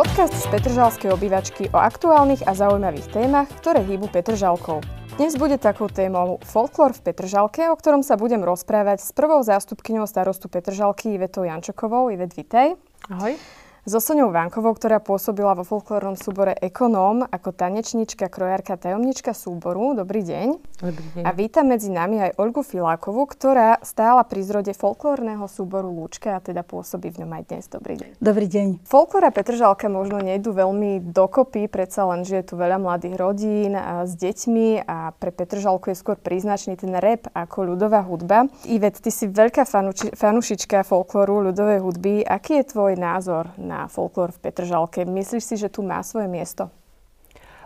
Podcast z Petržalskej obývačky o aktuálnych a zaujímavých témach, ktoré hýbu Petržalkou. Dnes bude takou témou folklór v Petržalke, o ktorom sa budem rozprávať s prvou zástupkyňou starostu Petržalky Ivetou Jančokovou. Ivet, vitej. Ahoj so Soňou Vánkovou, ktorá pôsobila vo folklórnom súbore Ekonóm ako tanečnička, krojárka, tajomnička súboru. Dobrý deň. Dobrý deň. A vítam medzi nami aj Olgu Filákovú, ktorá stála pri zrode folklórneho súboru Lúčka a teda pôsobí v ňom aj dnes. Dobrý deň. Dobrý deň. Folklór a Petržalka možno nejdu veľmi dokopy, predsa len, že je tu veľa mladých rodín a s deťmi a pre Petržalku je skôr príznačný ten rap ako ľudová hudba. Ivet, ty si veľká fanuči, fanušička folklóru ľudovej hudby. Aký je tvoj názor na folklór v Petržalke. Myslíš si, že tu má svoje miesto?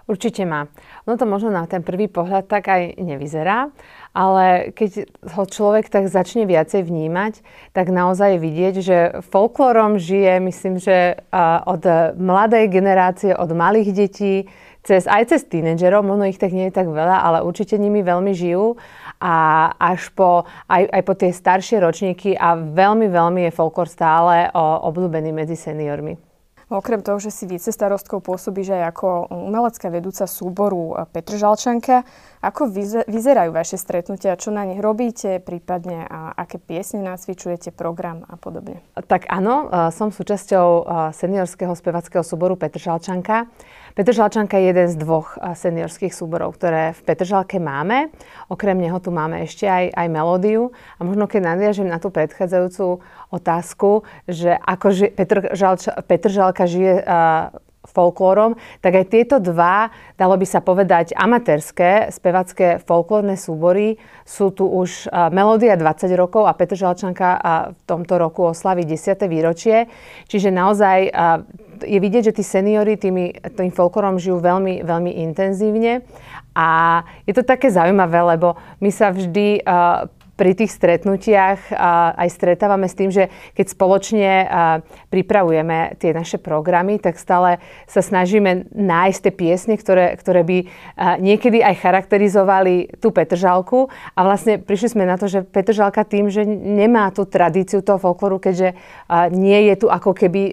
Určite má. No to možno na ten prvý pohľad tak aj nevyzerá, ale keď ho človek tak začne viacej vnímať, tak naozaj vidieť, že folklórom žije, myslím, že od mladej generácie, od malých detí, cez, aj cez tínedžerov, možno ich tak nie je tak veľa, ale určite nimi veľmi žijú a až po, aj, aj po tie staršie ročníky a veľmi, veľmi je folklór stále obľúbený medzi seniormi. Okrem toho, že si vicestarostkou pôsobíš aj ako umelecká vedúca súboru Petržalčanka, ako vyzerajú vaše stretnutia, čo na nich robíte, prípadne a aké piesne nacvičujete, program a podobne? Tak áno, som súčasťou seniorského spevackého súboru Petržalčanka. Petržalčanka je jeden z dvoch seniorských súborov, ktoré v Petržalke máme. Okrem neho tu máme ešte aj, aj melódiu. A možno keď nadviažem na tú predchádzajúcu otázku, že ako ži- Petržalča, Petržalka žije uh, folklórom, tak aj tieto dva, dalo by sa povedať, amatérske spevacké folklórne súbory sú tu už uh, Melódia 20 rokov a Petržalčanka uh, v tomto roku oslaví 10. výročie. Čiže naozaj uh, je vidieť, že tí seniory tými, tým folklorom žijú veľmi, veľmi intenzívne. A je to také zaujímavé, lebo my sa vždy uh, pri tých stretnutiach aj stretávame s tým, že keď spoločne pripravujeme tie naše programy, tak stále sa snažíme nájsť tie piesne, ktoré, ktoré by niekedy aj charakterizovali tú Petržalku. A vlastne prišli sme na to, že Petržalka tým, že nemá tú tradíciu toho folkloru, keďže nie je tu ako keby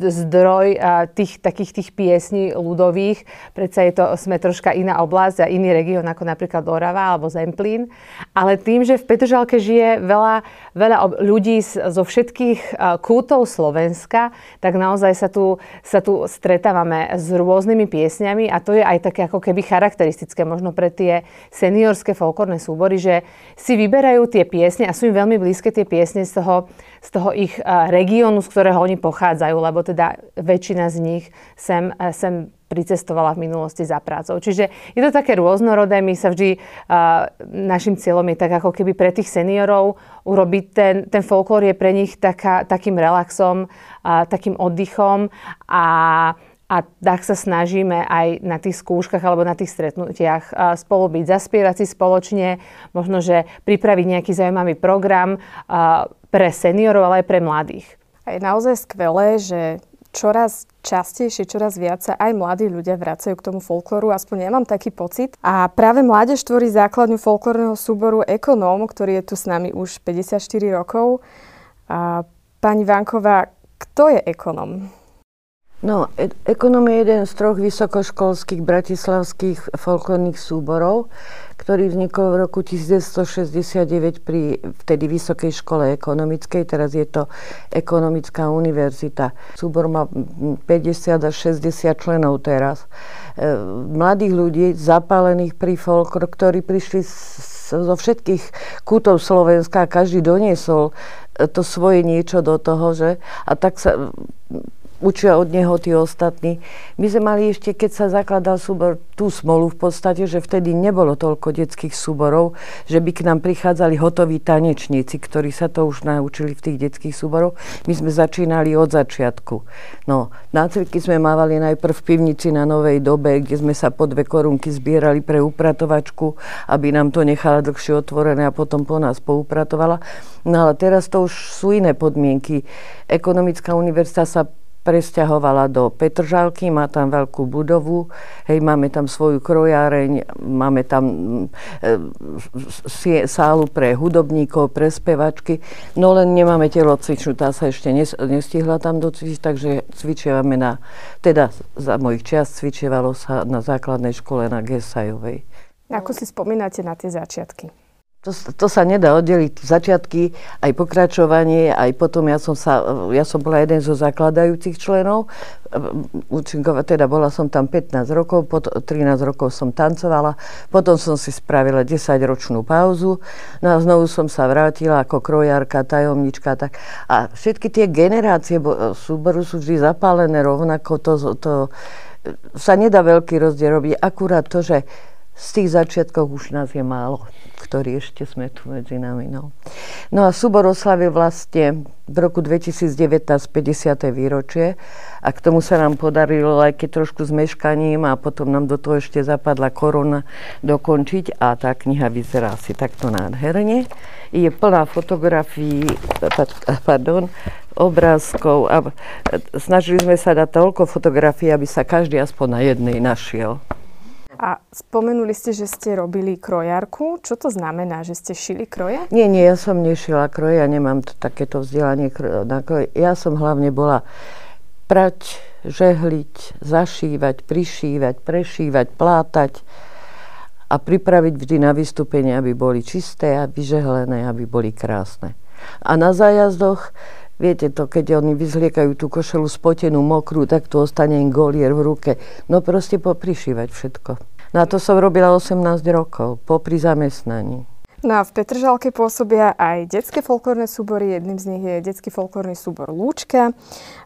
zdroj tých takých tých piesní ľudových, predsa je to, sme troška iná oblasť a iný región ako napríklad Orava alebo Zemplín, ale tým, že v Petržalke žije veľa, veľa ľudí zo všetkých kútov Slovenska, tak naozaj sa tu, sa tu stretávame s rôznymi piesňami a to je aj také ako keby charakteristické možno pre tie seniorské folklórne súbory, že si vyberajú tie piesne a sú im veľmi blízke tie piesne z toho, z toho ich regiónu, z ktorého oni pochádzajú, lebo teda väčšina z nich sem, sem pricestovala v minulosti za prácou. Čiže je to také rôznorodé. My sa vždy, uh, našim cieľom je tak ako keby pre tých seniorov urobiť ten, ten folklór je pre nich taká, takým relaxom, uh, takým oddychom a a tak sa snažíme aj na tých skúškach alebo na tých stretnutiach spolu byť, zaspievať si spoločne, možno, že pripraviť nejaký zaujímavý program pre seniorov, ale aj pre mladých. A je naozaj skvelé, že čoraz častejšie, čoraz viac sa aj mladí ľudia vracajú k tomu folklóru, aspoň ja mám taký pocit. A práve mládež tvorí základňu folklórneho súboru Ekonóm, ktorý je tu s nami už 54 rokov. A pani Vánková, kto je Ekonóm? No, e- ekonom je jeden z troch vysokoškolských bratislavských folklórnych súborov, ktorý vznikol v roku 1969 pri vtedy Vysokej škole ekonomickej, teraz je to Ekonomická univerzita. Súbor má 50 až 60 členov teraz. E, mladých ľudí, zapálených pri folklor, ktorí prišli zo všetkých kútov Slovenska a každý doniesol to svoje niečo do toho, že? A tak sa učia od neho tí ostatní. My sme mali ešte, keď sa zakladal súbor, tú smolu v podstate, že vtedy nebolo toľko detských súborov, že by k nám prichádzali hotoví tanečníci, ktorí sa to už naučili v tých detských súboroch. My sme začínali od začiatku. No, nácviky sme mávali najprv v pivnici na Novej dobe, kde sme sa po dve korunky zbierali pre upratovačku, aby nám to nechala dlhšie otvorené a potom po nás poupratovala. No ale teraz to už sú iné podmienky. Ekonomická univerzita sa presťahovala do Petržalky, má tam veľkú budovu, hej, máme tam svoju krojáreň, máme tam e, sálu pre hudobníkov, pre spevačky, no len nemáme telocvičnú, tá sa ešte nestihla tam docvičiť, takže cvičievame na, teda za mojich čas cvičievalo sa na základnej škole na Gesajovej. Ako si spomínate na tie začiatky? To, to sa nedá oddeliť. Začiatky, aj pokračovanie, aj potom ja som, sa, ja som bola jeden zo zakladajúcich členov. Účinkova, teda bola som tam 15 rokov, pot, 13 rokov som tancovala, potom som si spravila 10-ročnú pauzu, no a znovu som sa vrátila ako krojárka, tajomnička. Tak. A všetky tie generácie bo, súboru sú vždy zapálené rovnako. To, to, sa nedá veľký rozdiel robiť. Akurát to, že z tých začiatkov už nás je málo ktorí ešte sme tu medzi nami. No, no a súbor oslavil vlastne v roku 2019 50. výročie a k tomu sa nám podarilo, aj keď trošku s meškaním a potom nám do toho ešte zapadla korona dokončiť a tá kniha vyzerá asi takto nádherne. Je plná fotografií, pardon, obrázkov a snažili sme sa dať toľko fotografií, aby sa každý aspoň na jednej našiel. A spomenuli ste, že ste robili krojárku. Čo to znamená, že ste šili kroje? Nie, nie, ja som nešila kroje, ja nemám to, takéto vzdelanie. Ja som hlavne bola prať, žehliť, zašívať, prišívať, prešívať, plátať a pripraviť vždy na vystúpenie, aby boli čisté a vyžehlené, aby boli krásne. A na zájazdoch Viete to, keď oni vyzliekajú tú košelu spotenú, mokrú, tak tu ostane im golier v ruke. No proste poprišívať všetko. Na to som robila 18 rokov, popri zamestnaní. No a v Petržalke pôsobia aj detské folklórne súbory. Jedným z nich je detský folklórny súbor Lúčka.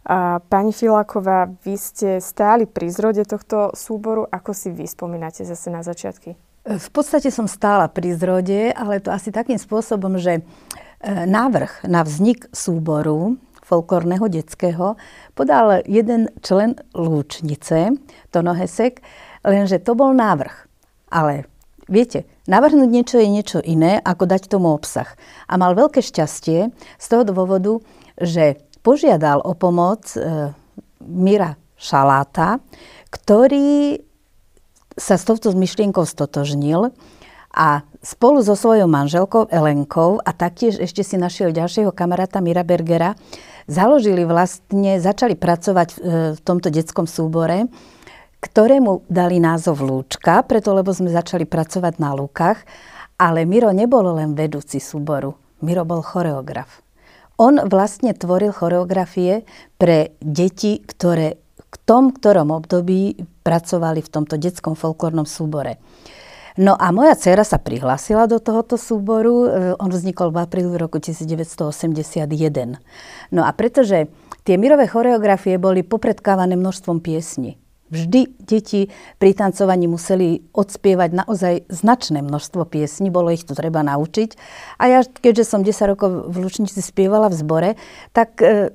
A pani Filáková, vy ste stáli pri zrode tohto súboru. Ako si vy spomínate zase na začiatky? V podstate som stála pri zrode, ale to asi takým spôsobom, že návrh na vznik súboru folklórneho detského podal jeden člen Lúčnice, Tono Hesek, lenže to bol návrh. Ale viete, navrhnúť niečo je niečo iné, ako dať tomu obsah. A mal veľké šťastie z toho dôvodu, že požiadal o pomoc e, Mira Šaláta, ktorý sa s touto myšlienkou stotožnil a spolu so svojou manželkou Elenkou a taktiež ešte si našiel ďalšieho kamaráta Mira Bergera, založili vlastne, začali pracovať v, e, v tomto detskom súbore, ktorému dali názov Lúčka, preto lebo sme začali pracovať na lúkach, ale Miro nebol len vedúci súboru, Miro bol choreograf. On vlastne tvoril choreografie pre deti, ktoré v tom ktorom období pracovali v tomto detskom folklórnom súbore. No a moja dcera sa prihlásila do tohoto súboru. E, on vznikol v apríli roku 1981. No a pretože tie mirové choreografie boli popredkávané množstvom piesní, Vždy deti pri tancovaní museli odspievať naozaj značné množstvo piesní, bolo ich tu treba naučiť. A ja, keďže som 10 rokov v Lučnici spievala v zbore, tak e,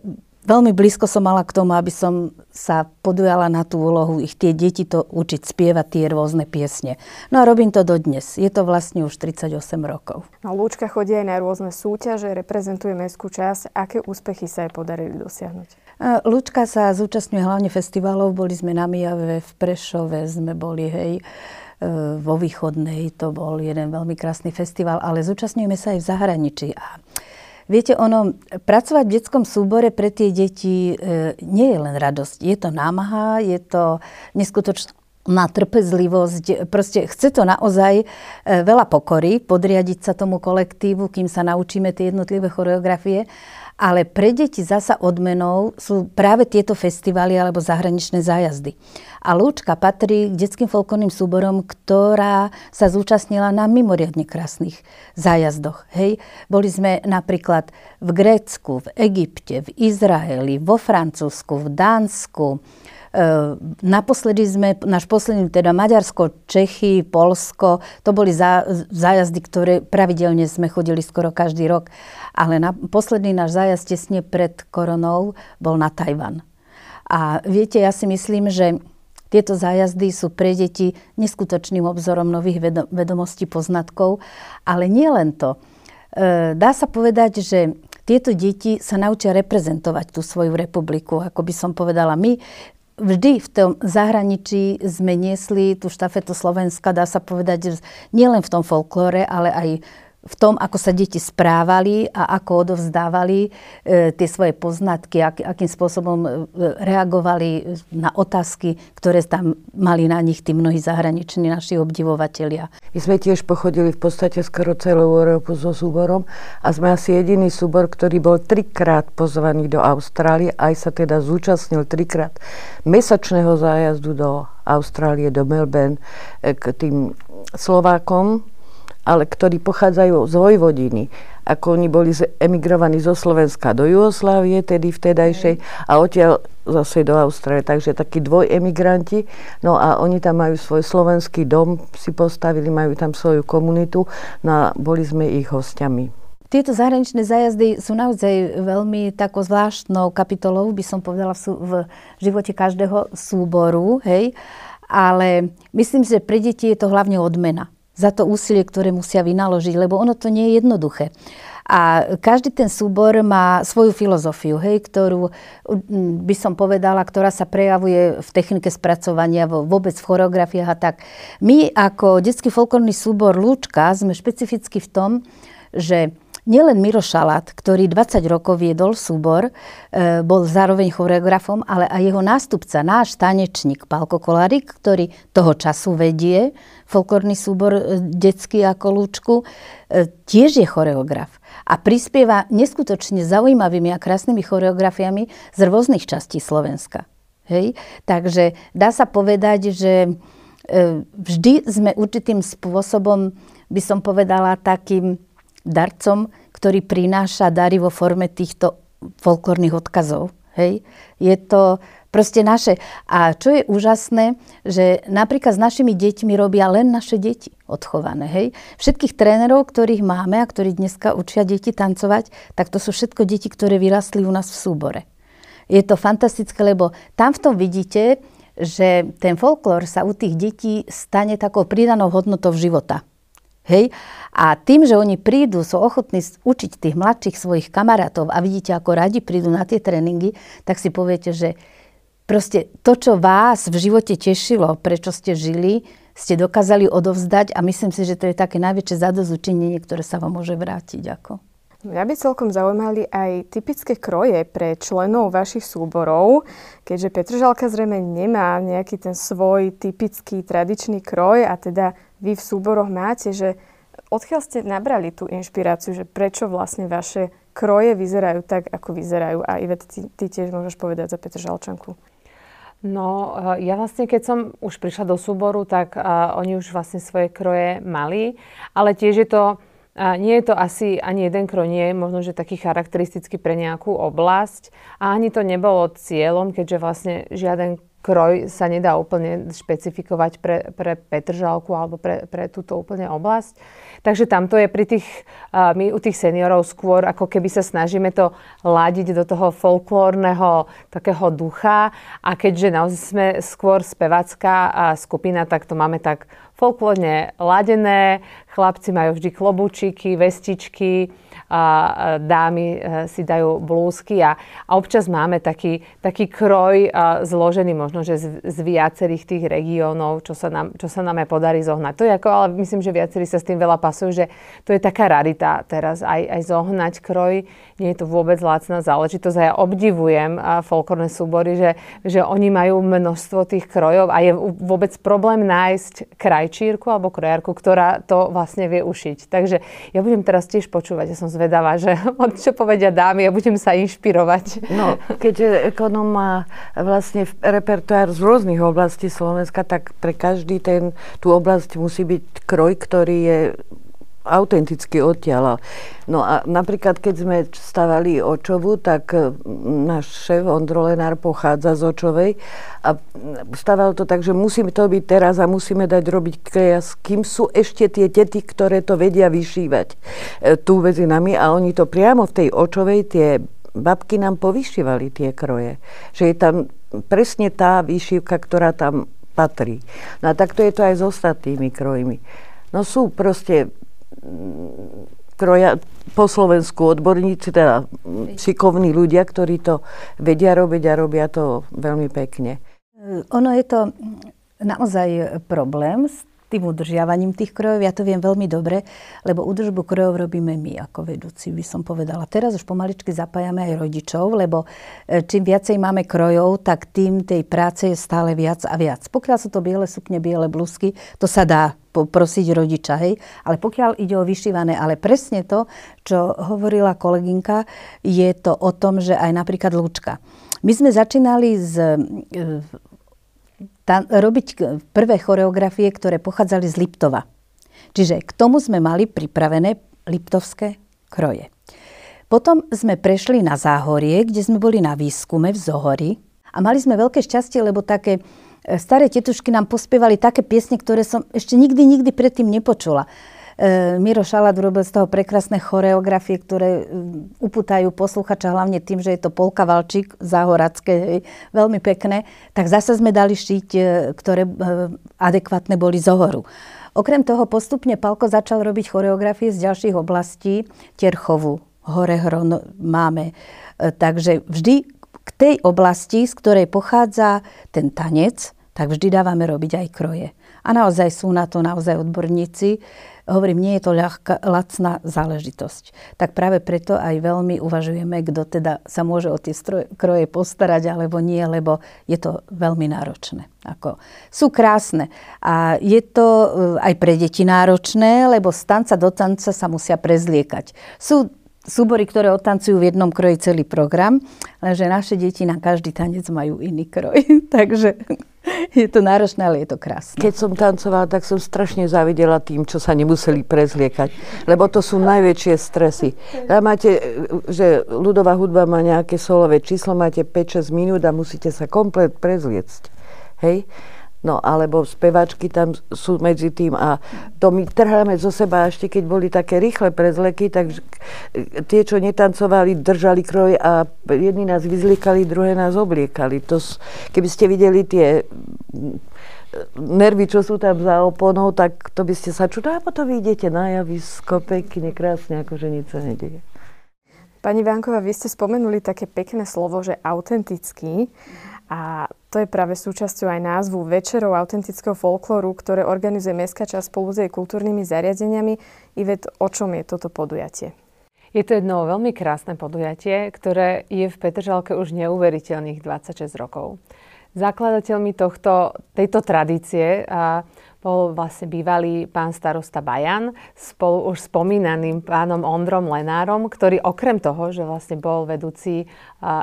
veľmi blízko som mala k tomu, aby som sa podujala na tú úlohu ich tie deti to učiť spievať tie rôzne piesne. No a robím to dodnes. Je to vlastne už 38 rokov. No Lúčka chodí aj na rôzne súťaže, reprezentuje mestskú časť. Aké úspechy sa jej podarili dosiahnuť? Lúčka sa zúčastňuje hlavne festivalov. Boli sme na Mijave, v Prešove sme boli, hej, e, vo Východnej. To bol jeden veľmi krásny festival, ale zúčastňujeme sa aj v zahraničí. A Viete, ono, pracovať v detskom súbore pre tie deti e, nie je len radosť. Je to námaha, je to neskutočná trpezlivosť. Proste chce to naozaj e, veľa pokory, podriadiť sa tomu kolektívu, kým sa naučíme tie jednotlivé choreografie. Ale pre deti zasa odmenou sú práve tieto festivály alebo zahraničné zájazdy. A Lúčka patrí k detským folklórnym súborom, ktorá sa zúčastnila na mimoriadne krásnych zájazdoch. Hej. Boli sme napríklad v Grécku, v Egypte, v Izraeli, vo Francúzsku, v Dánsku, naposledy sme, náš posledný, teda Maďarsko, Čechy, Polsko, to boli zá, zájazdy, ktoré pravidelne sme chodili skoro každý rok. Ale na, posledný náš zájazd tesne pred koronou bol na Tajvan. A viete, ja si myslím, že tieto zájazdy sú pre deti neskutočným obzorom nových vedomostí, poznatkov, ale nie len to. Ehm, dá sa povedať, že tieto deti sa naučia reprezentovať tú svoju republiku. Ako by som povedala, my vždy v tom zahraničí sme niesli tú štafetu Slovenska, dá sa povedať, nielen v tom folklóre, ale aj v tom, ako sa deti správali a ako odovzdávali e, tie svoje poznatky, ak, akým spôsobom e, reagovali na otázky, ktoré tam mali na nich tí mnohí zahraniční naši obdivovatelia. My sme tiež pochodili v podstate skoro celú Európu so súborom a sme asi jediný súbor, ktorý bol trikrát pozvaný do Austrálie, aj sa teda zúčastnil trikrát mesačného zájazdu do Austrálie, do Melbourne e, k tým Slovákom, ale ktorí pochádzajú z Vojvodiny. Ako oni boli emigrovaní zo Slovenska do Jugoslávie, tedy vtedajšej, a odtiaľ zase do Austrálie. Takže takí dvojemigranti. No a oni tam majú svoj slovenský dom, si postavili, majú tam svoju komunitu. No a boli sme ich hostiami. Tieto zahraničné zájazdy sú naozaj veľmi takou zvláštnou kapitolou, by som povedala, v, v živote každého súboru, hej. Ale myslím, že pre deti je to hlavne odmena za to úsilie, ktoré musia vynaložiť, lebo ono to nie je jednoduché. A každý ten súbor má svoju filozofiu, hej, ktorú by som povedala, ktorá sa prejavuje v technike spracovania, vôbec v choreografiách a tak. My ako detský folklórny súbor Lúčka sme špecificky v tom, že nielen Miro Šalát, ktorý 20 rokov viedol súbor, e, bol zároveň choreografom, ale aj jeho nástupca, náš tanečník Pálko Kolárik, ktorý toho času vedie folklórny súbor e, detský ako Lúčku, e, tiež je choreograf a prispieva neskutočne zaujímavými a krásnymi choreografiami z rôznych častí Slovenska. Hej? Takže dá sa povedať, že vždy sme určitým spôsobom, by som povedala, takým darcom, ktorý prináša dary vo forme týchto folklórnych odkazov. Hej? Je to proste naše. A čo je úžasné, že napríklad s našimi deťmi robia len naše deti odchované. Hej? Všetkých trénerov, ktorých máme a ktorí dneska učia deti tancovať, tak to sú všetko deti, ktoré vyrastli u nás v súbore. Je to fantastické, lebo tam v tom vidíte, že ten folklór sa u tých detí stane takou pridanou hodnotou života. Hej? A tým, že oni prídu, sú ochotní učiť tých mladších svojich kamarátov a vidíte, ako radi prídu na tie tréningy, tak si poviete, že proste to, čo vás v živote tešilo, prečo ste žili, ste dokázali odovzdať a myslím si, že to je také najväčšie zadozučenie, ktoré sa vám môže vrátiť. Ako. Mňa by celkom zaujímali aj typické kroje pre členov vašich súborov, keďže Petržalka zrejme nemá nejaký ten svoj typický tradičný kroj a teda vy v súboroch máte, že odkiaľ ste nabrali tú inšpiráciu, že prečo vlastne vaše kroje vyzerajú tak, ako vyzerajú. A Ivet, ty, ty tiež môžeš povedať za Petržalčanku. No, eh, ja vlastne, keď som už prišla do súboru, tak uh, oni už vlastne svoje kroje mali, ale tiež je to a nie je to asi ani jeden kroj, nie je možno, že taký charakteristický pre nejakú oblasť. A ani to nebolo cieľom, keďže vlastne žiaden kroj sa nedá úplne špecifikovať pre, pre Petržalku alebo pre, pre túto úplne oblasť. Takže tamto je pri tých, my u tých seniorov skôr, ako keby sa snažíme to ladiť do toho folklórneho takého ducha a keďže naozaj sme skôr spevacká skupina, tak to máme tak folklórne ladené. Chlapci majú vždy klobúčiky, vestičky, a dámy e, si dajú blúzky a, a občas máme taký, taký kroj zložený možno, že z, z viacerých tých regiónov, čo sa, nám, čo sa nám aj podarí zohnať. To je ako, ale myslím, že viacerí sa s tým veľa pasujú, že to je taká rarita teraz aj, aj zohnať kroj. Nie je to vôbec lacná záležitosť a ja obdivujem folklórne súbory, že, že oni majú množstvo tých krojov a je vôbec problém nájsť krajčírku alebo krojárku, ktorá to vlastne vie ušiť. Takže ja budem teraz tiež počúvať, ja som zvedavá, že čo povedia dámy a budem sa inšpirovať. No, keďže ekonom má vlastne repertoár z rôznych oblastí Slovenska, tak pre každý ten, tú oblasť musí byť kroj, ktorý je autenticky odtiaľ. No a napríklad, keď sme stavali Očovu, tak e, náš šéf Ondro Lenár pochádza z Očovej a staval to tak, že musíme to byť teraz a musíme dať robiť krejas, kým sú ešte tie tety, ktoré to vedia vyšívať e, tu medzi nami a oni to priamo v tej Očovej, tie babky nám povyšívali tie kroje. Že je tam presne tá výšivka, ktorá tam patrí. No a takto je to aj s ostatnými krojmi. No sú proste kroja po Slovensku odborníci, teda šikovní ľudia, ktorí to vedia robiť a robia to veľmi pekne. Ono je to naozaj problém s tým udržiavaním tých krojov. Ja to viem veľmi dobre, lebo údržbu krojov robíme my ako vedúci, by som povedala. Teraz už pomaličky zapájame aj rodičov, lebo e, čím viacej máme krojov, tak tým tej práce je stále viac a viac. Pokiaľ sú to biele sukne, biele blúzky, to sa dá poprosiť rodiča, hej. Ale pokiaľ ide o vyšívané, ale presne to, čo hovorila kolegynka, je to o tom, že aj napríklad lúčka. My sme začínali s e, ta, robiť prvé choreografie, ktoré pochádzali z Liptova. Čiže k tomu sme mali pripravené liptovské kroje. Potom sme prešli na Záhorie, kde sme boli na výskume v Zohori a mali sme veľké šťastie, lebo také e, staré tetušky nám pospievali také piesne, ktoré som ešte nikdy, nikdy predtým nepočula. E, Miro Šalát urobil z toho prekrásne choreografie, ktoré e, upútajú posluchača hlavne tým, že je to Polka Valčík, záhoracké, veľmi pekné. Tak zase sme dali šiť, e, ktoré adekvátne boli z ohoru. Okrem toho postupne Palko začal robiť choreografie z ďalších oblastí. Terchovu, Horehron máme. Takže vždy k tej oblasti, z ktorej pochádza ten tanec, tak vždy dávame robiť aj kroje. A naozaj sú na to naozaj odborníci. Hovorím, nie je to ľahká, lacná záležitosť. Tak práve preto aj veľmi uvažujeme, kto teda sa môže o tie stroje, kroje postarať alebo nie, lebo je to veľmi náročné. Ako, sú krásne. A je to eh, aj pre deti náročné, lebo z tanca do tanca sa musia prezliekať. Sú súbory, ktoré odtancujú v jednom kroji celý program, lenže naše deti na každý tanec majú iný kroj. Takže je to náročné, ale je to krásne. Keď som tancovala, tak som strašne zavidela tým, čo sa nemuseli prezliekať, lebo to sú najväčšie stresy. Tam máte, že ľudová hudba má nejaké solové číslo, máte 5-6 minút a musíte sa komplet prezliecť. Hej? No alebo spevačky tam sú medzi tým a to my trháme zo seba ešte keď boli také rýchle prezleky, tak tie, čo netancovali, držali kroj a jedni nás vyzliekali, druhé nás obliekali. To, keby ste videli tie nervy, čo sú tam za oponou, tak to by ste sa čudali, a potom vy idete na javisko pekne, krásne, akože nič sa nedieje. Pani Vánková, vy ste spomenuli také pekné slovo, že autentický. A to je práve súčasťou aj názvu Večerov autentického folklóru, ktoré organizuje Mestská časť spolu s jej kultúrnymi zariadeniami. Ivet, o čom je toto podujatie? Je to jedno veľmi krásne podujatie, ktoré je v Petržalke už neuveriteľných 26 rokov. Zakladateľmi tohto, tejto tradície a bol vlastne bývalý pán starosta Bajan spolu už spomínaným pánom Ondrom Lenárom, ktorý okrem toho, že vlastne bol vedúci a, a,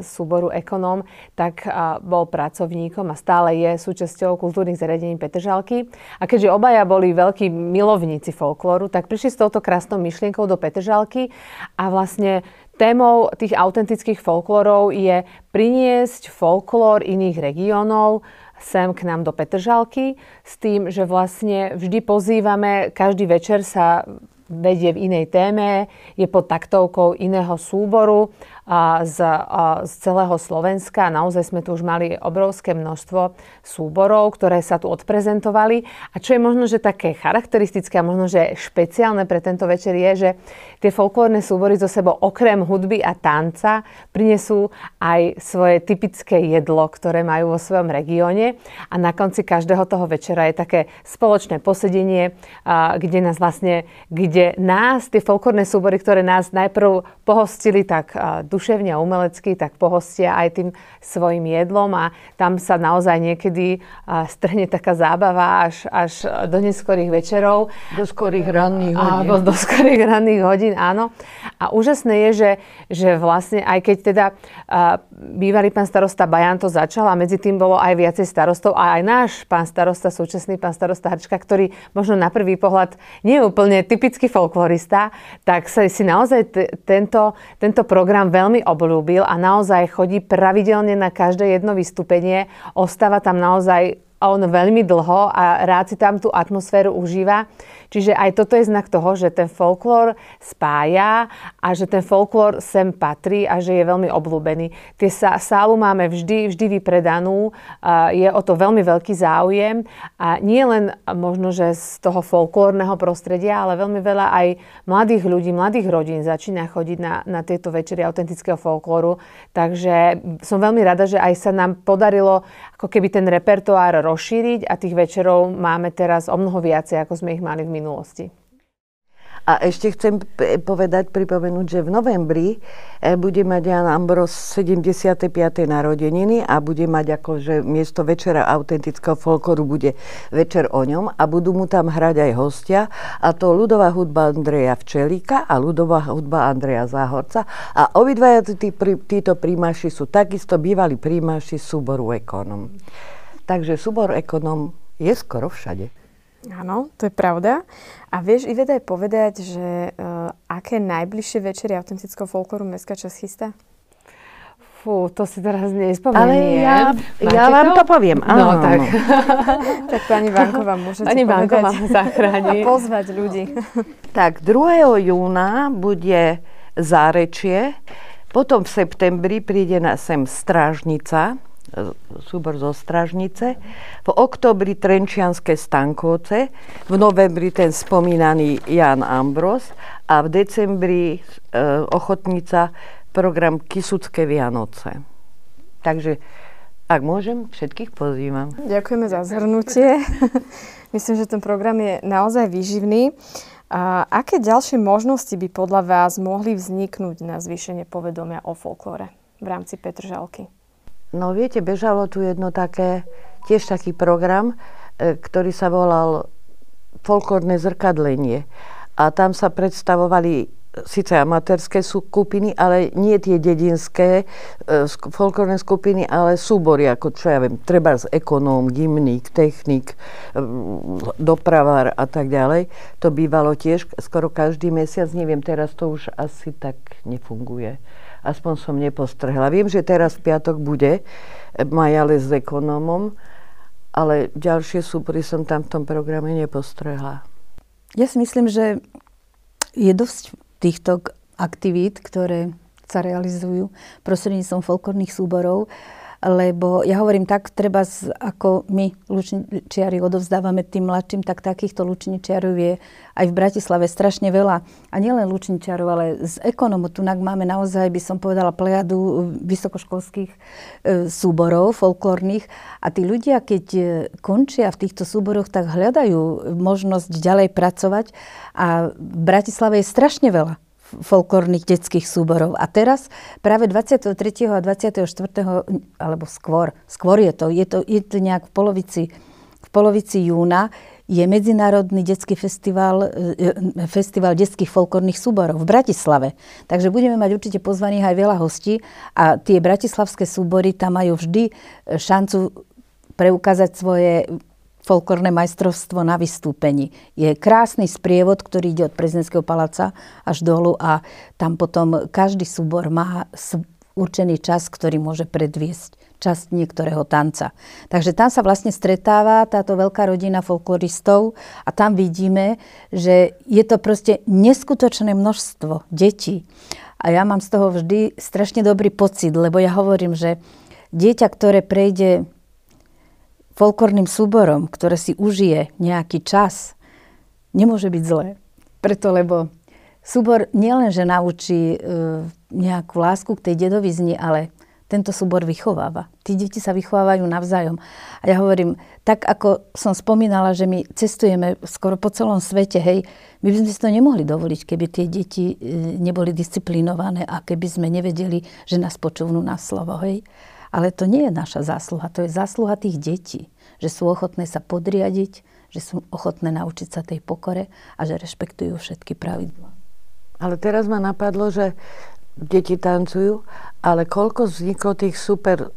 súboru ekonóm, tak a, bol pracovníkom a stále je súčasťou kultúrnych zariadení Petržalky. A keďže obaja boli veľkí milovníci folklóru, tak prišli s touto krásnou myšlienkou do Petržalky a vlastne Témou tých autentických folklórov je priniesť folklór iných regiónov sem k nám do Petržalky s tým, že vlastne vždy pozývame, každý večer sa vedie v inej téme, je pod taktovkou iného súboru z, z celého Slovenska. Naozaj sme tu už mali obrovské množstvo súborov, ktoré sa tu odprezentovali. A čo je možno, že také charakteristické a možno, že špeciálne pre tento večer je, že tie folklórne súbory zo sebou okrem hudby a tanca prinesú aj svoje typické jedlo, ktoré majú vo svojom regióne. A na konci každého toho večera je také spoločné posedenie, kde nás vlastne, kde nás, tie folklórne súbory, ktoré nás najprv pohostili tak duševne a umelecky, tak pohostia aj tým svojim jedlom a tam sa naozaj niekedy strhne taká zábava až, až do neskorých večerov. Do skorých ranných hodín. A, do skorých ranných hodín, áno. A úžasné je, že, že vlastne aj keď teda bývalý pán starosta Bajan to začal a medzi tým bolo aj viacej starostov a aj náš pán starosta, súčasný pán starosta Hrčka, ktorý možno na prvý pohľad nie je úplne typický folklorista, tak sa si naozaj t- tento, tento program veľmi veľmi obľúbil a naozaj chodí pravidelne na každé jedno vystúpenie. Ostáva tam naozaj on veľmi dlho a rád si tam tú atmosféru užíva. Čiže aj toto je znak toho, že ten folklór spája a že ten folklór sem patrí a že je veľmi obľúbený. Tie sálu máme vždy, vždy vypredanú, je o to veľmi veľký záujem a nie len možno, že z toho folklórneho prostredia, ale veľmi veľa aj mladých ľudí, mladých rodín začína chodiť na, na tieto večery autentického folklóru. Takže som veľmi rada, že aj sa nám podarilo ako keby ten repertoár rozšíriť a tých večerov máme teraz o mnoho viacej, ako sme ich mali v minulosti. A ešte chcem povedať, pripomenúť, že v novembri e, bude mať Jan Ambros 75. narodeniny a bude mať akože miesto večera autentického folkloru bude večer o ňom a budú mu tam hrať aj hostia a to ľudová hudba Andreja Včelíka a ľudová hudba Andreja Záhorca a obidvaja tí, títo prímaši sú takisto bývalí prímaši súboru Ekonom. Takže súbor Ekonom je skoro všade. Áno, to je pravda. A vieš, Iveda, aj povedať, že uh, aké najbližšie večery autentického folklóru Mestská časť chystá? Fú, to si teraz nespomeniem. Ale ja, ja vám to, to poviem. Áno, no, tak. tak pani Vanková, môžete pani. Pani vám zachráni. A pozvať ľudí. tak, 2. júna bude Zárečie, potom v septembri príde na sem Strážnica, súbor zo Stražnice. V oktobri Trenčianske Stankovce, v novembri ten spomínaný Jan Ambros a v decembri e, Ochotnica program Kisucké Vianoce. Takže ak môžem, všetkých pozývam. Ďakujeme za zhrnutie. Myslím, že ten program je naozaj výživný. A aké ďalšie možnosti by podľa vás mohli vzniknúť na zvýšenie povedomia o folklóre v rámci Petržalky? No viete, bežalo tu jedno také, tiež taký program, e, ktorý sa volal Folklórne zrkadlenie. A tam sa predstavovali síce amatérske skupiny, ale nie tie dedinské e, folklórne skupiny, ale súbory, ako čo ja viem, treba z ekonóm, gymník, technik, e, dopravár a tak ďalej. To bývalo tiež skoro každý mesiac, neviem, teraz to už asi tak nefunguje aspoň som nepostrhla. Viem, že teraz v piatok bude Majale s ekonomom, ale ďalšie súbory som tam v tom programe nepostrehla. Ja si myslím, že je dosť týchto aktivít, ktoré sa realizujú prostredníctvom folklórnych súborov lebo ja hovorím tak, treba z, ako my lučničiari odovzdávame tým mladším, tak takýchto lučničiarov je aj v Bratislave strašne veľa. A nielen lučničiarov, ale z ekonomu. Tu máme naozaj, by som povedala, plejadu vysokoškolských e, súborov folklórnych. A tí ľudia, keď e, končia v týchto súboroch, tak hľadajú možnosť ďalej pracovať. A v Bratislave je strašne veľa folklórnych detských súborov. A teraz práve 23. a 24. alebo skôr, skôr je to, je to, je to nejak v polovici, v polovici júna, je Medzinárodný detský festival, e, e, festival detských folklórnych súborov v Bratislave. Takže budeme mať určite pozvaných aj veľa hostí a tie bratislavské súbory tam majú vždy šancu preukázať svoje folklórne majstrovstvo na vystúpení. Je krásny sprievod, ktorý ide od prezidentského paláca až dolu a tam potom každý súbor má určený čas, ktorý môže predviesť časť niektorého tanca. Takže tam sa vlastne stretáva táto veľká rodina folkloristov a tam vidíme, že je to proste neskutočné množstvo detí. A ja mám z toho vždy strašne dobrý pocit, lebo ja hovorím, že dieťa, ktoré prejde folklórnym súborom, ktoré si užije nejaký čas, nemôže byť zlé. Preto, lebo súbor nielenže naučí e, nejakú lásku k tej dedovizni, ale tento súbor vychováva. Tí deti sa vychovávajú navzájom. A ja hovorím, tak ako som spomínala, že my cestujeme skoro po celom svete, hej, my by sme si to nemohli dovoliť, keby tie deti e, neboli disciplinované a keby sme nevedeli, že nás počúvnú na slovo, hej. Ale to nie je naša zásluha, to je zásluha tých detí, že sú ochotné sa podriadiť, že sú ochotné naučiť sa tej pokore a že rešpektujú všetky pravidlá. Ale teraz ma napadlo, že deti tancujú, ale koľko vzniklo tých super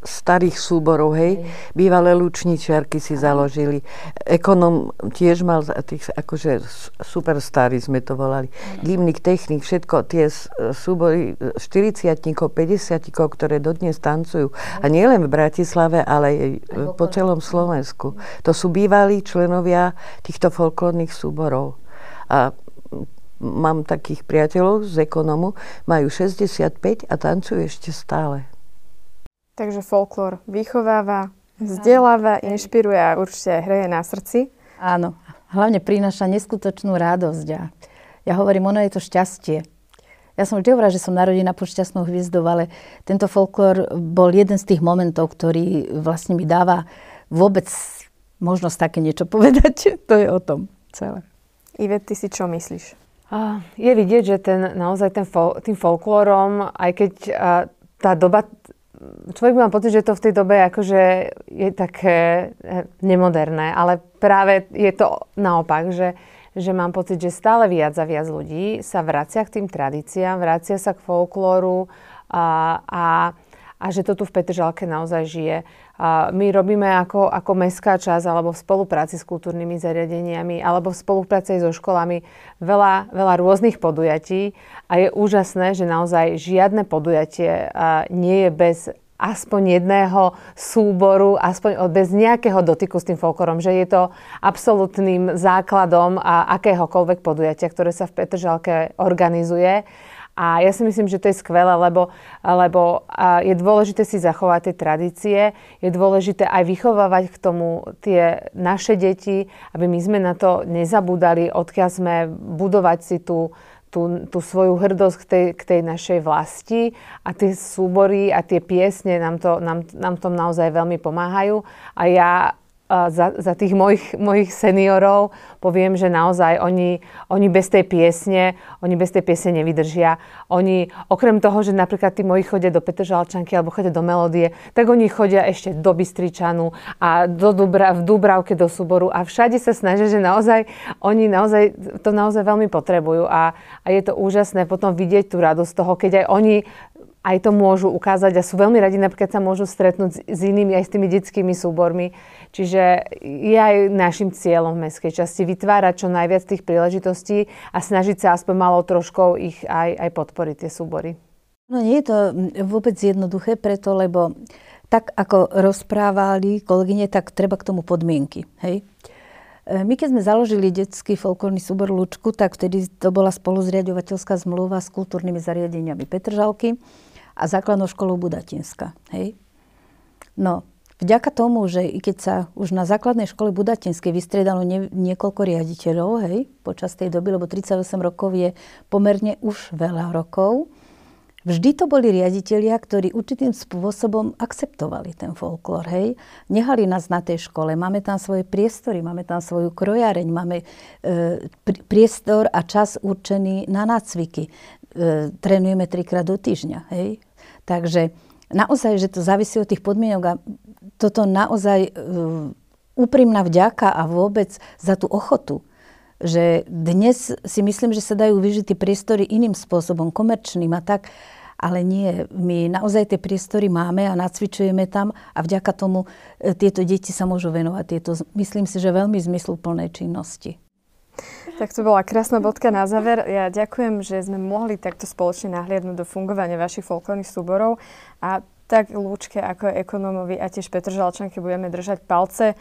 starých súborov, hej? Bývalé lučničiarky si založili. Ekonom tiež mal tých, akože super starí sme to volali. Limnik, technik, všetko tie súbory 40 50 ktoré dodnes tancujú. A nielen v Bratislave, ale aj po celom Slovensku. To sú bývalí členovia týchto folklórnych súborov. A mám takých priateľov z ekonomu, majú 65 a tancujú ešte stále. Takže folklór vychováva, vzdeláva, inšpiruje a určite hreje na srdci. Áno, hlavne prináša neskutočnú radosť. A ja hovorím, ono je to šťastie. Ja som vždy hovorila, že som narodená pod šťastnou hviezdou, ale tento folklór bol jeden z tých momentov, ktorý vlastne mi dáva vôbec možnosť také niečo povedať. to je o tom celé. Ivet, ty si čo myslíš? Je vidieť, že ten, naozaj ten tým folklórom, aj keď tá doba, človek má pocit, že to v tej dobe akože je také e, nemoderné, ale práve je to naopak, že, že mám pocit, že stále viac a viac ľudí sa vracia k tým tradíciám, vracia sa k folklóru a, a, a že to tu v Petržalke naozaj žije. My robíme ako, ako mestská časť alebo v spolupráci s kultúrnymi zariadeniami alebo v spolupráci so školami veľa, veľa rôznych podujatí a je úžasné, že naozaj žiadne podujatie nie je bez aspoň jedného súboru, aspoň bez nejakého dotyku s tým folklorom, že je to absolútnym základom akéhokoľvek podujatia, ktoré sa v Petržalke organizuje. A ja si myslím, že to je skvelé, lebo, lebo je dôležité si zachovať tie tradície, je dôležité aj vychovávať k tomu tie naše deti, aby my sme na to nezabúdali, odkiaľ sme budovať si tú, tú, tú svoju hrdosť k tej, k tej našej vlasti a tie súbory a tie piesne nám, to, nám, nám tom naozaj veľmi pomáhajú. A ja za, za tých mojich, mojich seniorov poviem, že naozaj oni, oni bez tej piesne, oni bez tej piesne nevydržia. Oni, okrem toho, že napríklad tí moji chodia do Petržalčanky alebo chodia do Melódie, tak oni chodia ešte do Bystričanu a do Dubra, v Dubravke do súboru a všade sa snažia, že naozaj oni naozaj, to naozaj veľmi potrebujú a, a je to úžasné potom vidieť tú radosť toho, keď aj oni aj to môžu ukázať a sú veľmi radi, napríklad sa môžu stretnúť s inými, aj s tými detskými súbormi. Čiže je aj našim cieľom v mestskej časti vytvárať čo najviac tých príležitostí a snažiť sa aspoň malou troškou ich aj, aj podporiť tie súbory. No nie je to vôbec jednoduché preto, lebo tak ako rozprávali kolegyne, tak treba k tomu podmienky. Hej? E, my keď sme založili detský folklórny súbor Lučku, tak vtedy to bola spoluzriadovateľská zmluva s kultúrnymi zariadeniami Petržalky a základnou školou Budatinska. Hej? No, vďaka tomu, že i keď sa už na základnej škole Budatinskej vystriedalo nie, niekoľko riaditeľov, hej, počas tej doby, lebo 38 rokov je pomerne už veľa rokov, vždy to boli riaditeľia, ktorí určitým spôsobom akceptovali ten folklór, hej. Nehali nás na tej škole, máme tam svoje priestory, máme tam svoju krojareň, máme e, priestor a čas určený na nácviky. E, trénujeme trikrát do týždňa, hej. Takže naozaj, že to závisí od tých podmienok a toto naozaj uh, úprimná vďaka a vôbec za tú ochotu, že dnes si myslím, že sa dajú vyžiť tie priestory iným spôsobom, komerčným a tak, ale nie, my naozaj tie priestory máme a nacvičujeme tam a vďaka tomu e, tieto deti sa môžu venovať tieto, myslím si, že veľmi zmysluplné činnosti. Tak to bola krásna bodka na záver. Ja ďakujem, že sme mohli takto spoločne nahliadnúť do fungovania vašich folklórnych súborov a tak Lúčke ako ekonomovi a tiež Petržalčanke budeme držať palce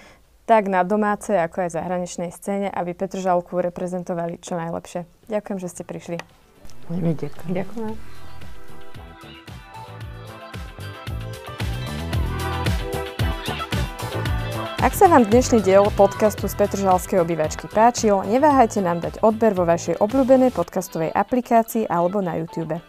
tak na domácej, ako aj zahraničnej scéne, aby Petržalku reprezentovali čo najlepšie. Ďakujem, že ste prišli. Ďakujem. Ďakujem. Ak sa vám dnešný diel podcastu z Petržalskej obývačky páčil, neváhajte nám dať odber vo vašej obľúbenej podcastovej aplikácii alebo na YouTube.